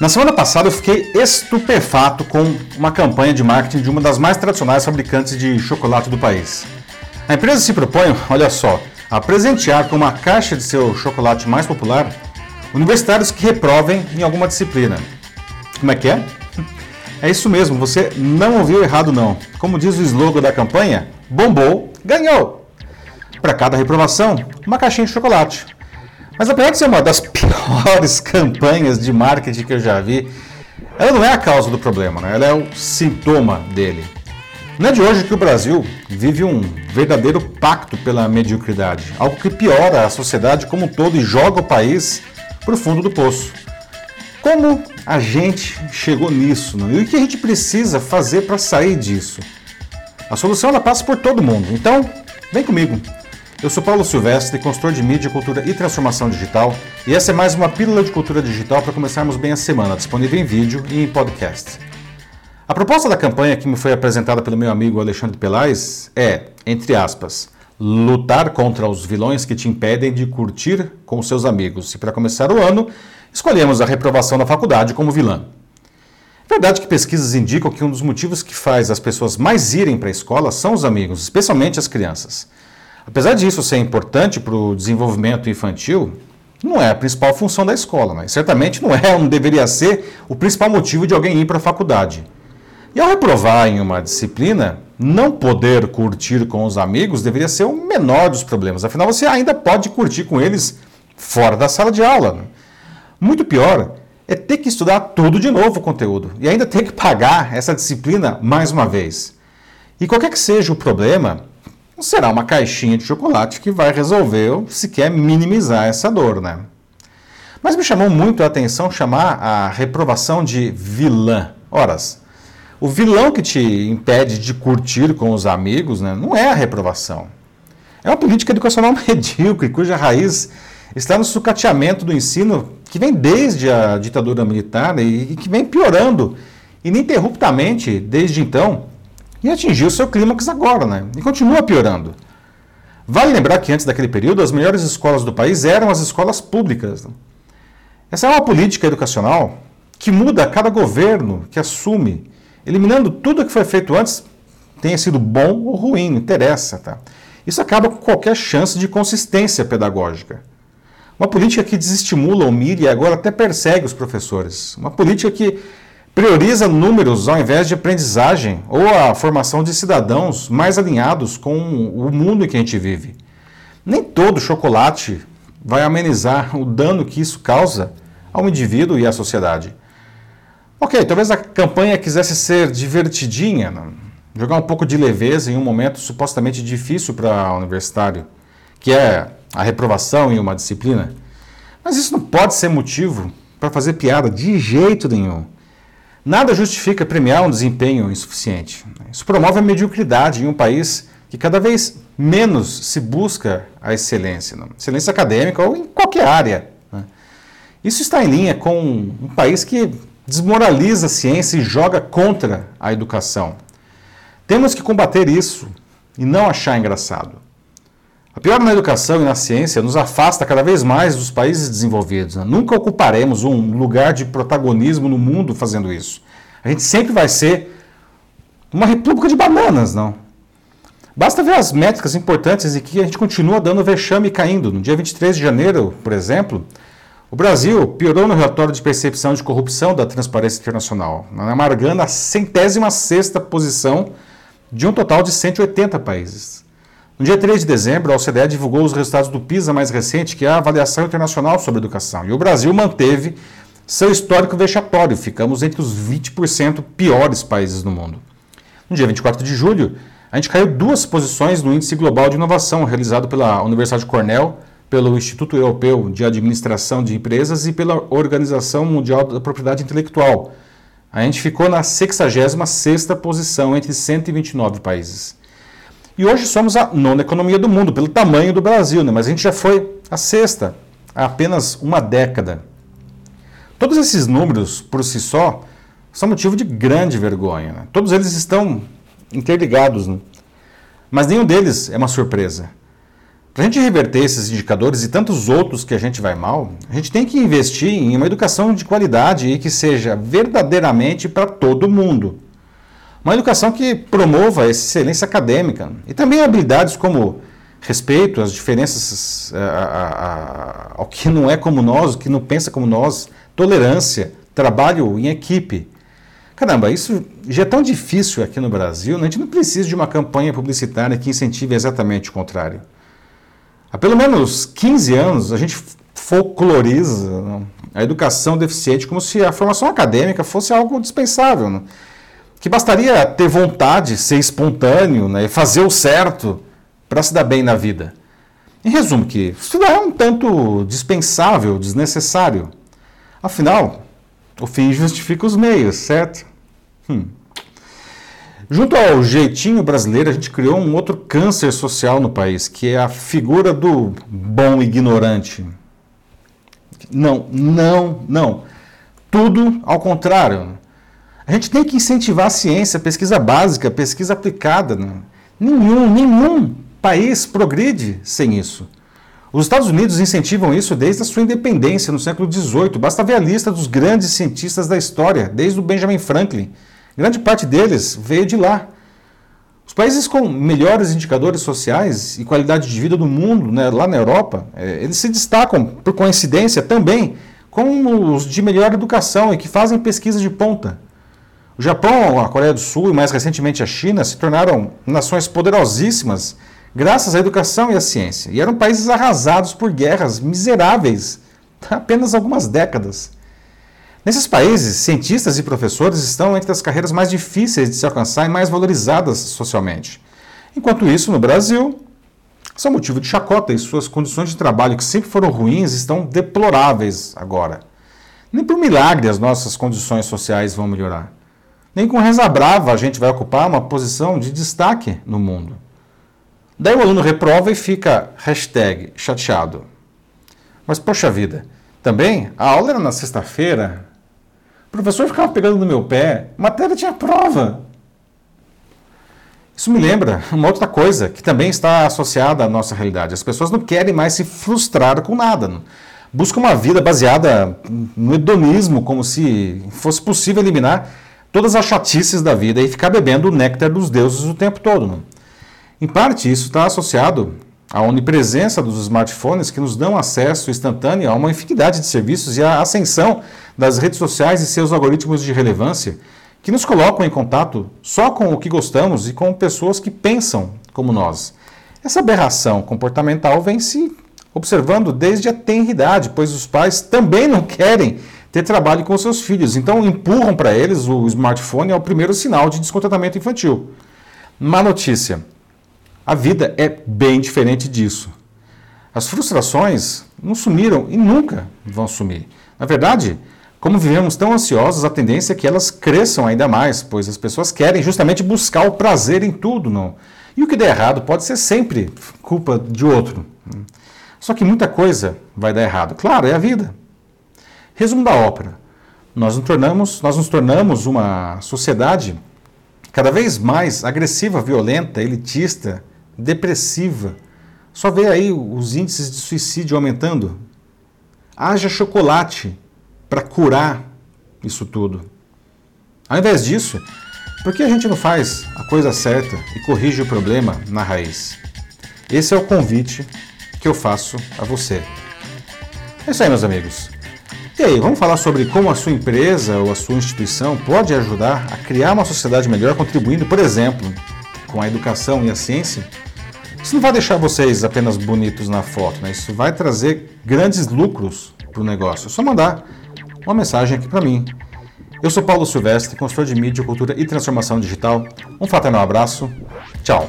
Na semana passada eu fiquei estupefato com uma campanha de marketing de uma das mais tradicionais fabricantes de chocolate do país. A empresa se propõe, olha só, a presentear com uma caixa de seu chocolate mais popular universitários que reprovem em alguma disciplina. Como é que é? É isso mesmo, você não ouviu errado não. Como diz o slogan da campanha, bombou, ganhou. Para cada reprovação, uma caixinha de chocolate. Mas apesar de ser uma das piores campanhas de marketing que eu já vi, ela não é a causa do problema, né? ela é o sintoma dele. Não é de hoje que o Brasil vive um verdadeiro pacto pela mediocridade, algo que piora a sociedade como um todo e joga o país para o fundo do poço. Como a gente chegou nisso né? e o que a gente precisa fazer para sair disso? A solução ela passa por todo mundo, então vem comigo. Eu sou Paulo Silvestre, consultor de mídia, cultura e transformação digital, e essa é mais uma pílula de cultura digital para começarmos bem a semana, disponível em vídeo e em podcast. A proposta da campanha que me foi apresentada pelo meu amigo Alexandre Pelais é, entre aspas, lutar contra os vilões que te impedem de curtir com seus amigos. E para começar o ano, escolhemos a reprovação na faculdade como vilã. É verdade que pesquisas indicam que um dos motivos que faz as pessoas mais irem para a escola são os amigos, especialmente as crianças. Apesar disso ser importante para o desenvolvimento infantil, não é a principal função da escola, mas certamente não é, não deveria ser o principal motivo de alguém ir para a faculdade. E ao reprovar em uma disciplina, não poder curtir com os amigos deveria ser o menor dos problemas. Afinal, você ainda pode curtir com eles fora da sala de aula. Né? Muito pior é ter que estudar tudo de novo o conteúdo e ainda ter que pagar essa disciplina mais uma vez. E qualquer que seja o problema, não será uma caixinha de chocolate que vai resolver ou sequer minimizar essa dor, né? Mas me chamou muito a atenção chamar a reprovação de vilã. Horas, o vilão que te impede de curtir com os amigos né, não é a reprovação. É uma política educacional medíocre, cuja raiz está no sucateamento do ensino que vem desde a ditadura militar e que vem piorando ininterruptamente desde então e atingiu seu clímax agora, né? E continua piorando. Vale lembrar que antes daquele período, as melhores escolas do país eram as escolas públicas. Essa é uma política educacional que muda a cada governo que assume, eliminando tudo que foi feito antes, tenha sido bom ou ruim, não interessa. Tá? Isso acaba com qualquer chance de consistência pedagógica. Uma política que desestimula, humilha e agora até persegue os professores. Uma política que prioriza números ao invés de aprendizagem ou a formação de cidadãos mais alinhados com o mundo em que a gente vive. Nem todo chocolate vai amenizar o dano que isso causa ao indivíduo e à sociedade. Ok, talvez a campanha quisesse ser divertidinha, jogar um pouco de leveza em um momento supostamente difícil para o universitário, que é a reprovação em uma disciplina. Mas isso não pode ser motivo para fazer piada de jeito nenhum. Nada justifica premiar um desempenho insuficiente. Isso promove a mediocridade em um país que cada vez menos se busca a excelência, não? excelência acadêmica ou em qualquer área. Né? Isso está em linha com um país que desmoraliza a ciência e joga contra a educação. Temos que combater isso e não achar engraçado. A pior na educação e na ciência nos afasta cada vez mais dos países desenvolvidos. Né? Nunca ocuparemos um lugar de protagonismo no mundo fazendo isso. A gente sempre vai ser uma república de bananas, não? Basta ver as métricas importantes em que a gente continua dando vexame e caindo. No dia 23 de janeiro, por exemplo, o Brasil piorou no relatório de percepção de corrupção da Transparência Internacional, amargando a centésima sexta posição de um total de 180 países. No dia 3 de dezembro, a OCDE divulgou os resultados do PISA mais recente, que é a avaliação internacional sobre educação. E o Brasil manteve seu histórico vexatório. Ficamos entre os 20% piores países do mundo. No dia 24 de julho, a gente caiu duas posições no Índice Global de Inovação, realizado pela Universidade de Cornell, pelo Instituto Europeu de Administração de Empresas e pela Organização Mundial da Propriedade Intelectual. A gente ficou na 66ª posição entre 129 países. E hoje somos a nona economia do mundo, pelo tamanho do Brasil, né? mas a gente já foi a sexta há apenas uma década. Todos esses números, por si só, são motivo de grande vergonha. Né? Todos eles estão interligados, né? mas nenhum deles é uma surpresa. Para a gente reverter esses indicadores e tantos outros que a gente vai mal, a gente tem que investir em uma educação de qualidade e que seja verdadeiramente para todo mundo. Uma educação que promova a excelência acadêmica e também habilidades como respeito às diferenças, a, a, a, ao que não é como nós, o que não pensa como nós, tolerância, trabalho em equipe. Caramba, isso já é tão difícil aqui no Brasil, né? a gente não precisa de uma campanha publicitária que incentive exatamente o contrário. Há pelo menos 15 anos a gente folcloriza né, a educação deficiente como se a formação acadêmica fosse algo dispensável. Né? Que bastaria ter vontade, ser espontâneo né, fazer o certo para se dar bem na vida. Em resumo, que estudar é um tanto dispensável, desnecessário. Afinal, o fim justifica os meios, certo? Hum. Junto ao jeitinho brasileiro, a gente criou um outro câncer social no país, que é a figura do bom ignorante. Não, não, não. Tudo ao contrário. A gente tem que incentivar a ciência, pesquisa básica, pesquisa aplicada. Né? Nenhum, nenhum país progride sem isso. Os Estados Unidos incentivam isso desde a sua independência no século XVIII. Basta ver a lista dos grandes cientistas da história, desde o Benjamin Franklin. Grande parte deles veio de lá. Os países com melhores indicadores sociais e qualidade de vida do mundo, né, lá na Europa, é, eles se destacam, por coincidência, também como os de melhor educação e que fazem pesquisa de ponta. O Japão, a Coreia do Sul e mais recentemente a China se tornaram nações poderosíssimas graças à educação e à ciência. E eram países arrasados por guerras miseráveis há apenas algumas décadas. Nesses países, cientistas e professores estão entre as carreiras mais difíceis de se alcançar e mais valorizadas socialmente. Enquanto isso, no Brasil, são motivo de chacota e suas condições de trabalho, que sempre foram ruins, estão deploráveis agora. Nem por milagre as nossas condições sociais vão melhorar. Nem com reza brava a gente vai ocupar uma posição de destaque no mundo. Daí o aluno reprova e fica hashtag chateado. Mas poxa vida, também a aula era na sexta-feira, o professor ficava pegando no meu pé, matéria tinha prova. Isso me lembra uma outra coisa que também está associada à nossa realidade. As pessoas não querem mais se frustrar com nada. Buscam uma vida baseada no hedonismo, como se fosse possível eliminar todas as chatices da vida e ficar bebendo o néctar dos deuses o tempo todo. Em parte, isso está associado à onipresença dos smartphones que nos dão acesso instantâneo a uma infinidade de serviços e à ascensão das redes sociais e seus algoritmos de relevância que nos colocam em contato só com o que gostamos e com pessoas que pensam como nós. Essa aberração comportamental vem se observando desde a tenridade, pois os pais também não querem ter trabalho com seus filhos, então empurram para eles o smartphone ao primeiro sinal de descontentamento infantil. Má notícia: a vida é bem diferente disso. As frustrações não sumiram e nunca vão sumir. Na verdade, como vivemos tão ansiosos, a tendência é que elas cresçam ainda mais, pois as pessoas querem justamente buscar o prazer em tudo, não? E o que der errado pode ser sempre culpa de outro. Só que muita coisa vai dar errado. Claro, é a vida. Resumo da ópera. Nós nos tornamos, nós nos tornamos uma sociedade cada vez mais agressiva, violenta, elitista, depressiva. Só vê aí os índices de suicídio aumentando. Haja chocolate para curar isso tudo. Ao invés disso, por que a gente não faz a coisa certa e corrige o problema na raiz? Esse é o convite que eu faço a você. É isso aí, meus amigos. E aí, vamos falar sobre como a sua empresa ou a sua instituição pode ajudar a criar uma sociedade melhor, contribuindo, por exemplo, com a educação e a ciência? Isso não vai deixar vocês apenas bonitos na foto, né? Isso vai trazer grandes lucros para o negócio. É só mandar uma mensagem aqui para mim. Eu sou Paulo Silvestre, consultor de mídia, cultura e transformação digital. Um fraternal abraço. Tchau.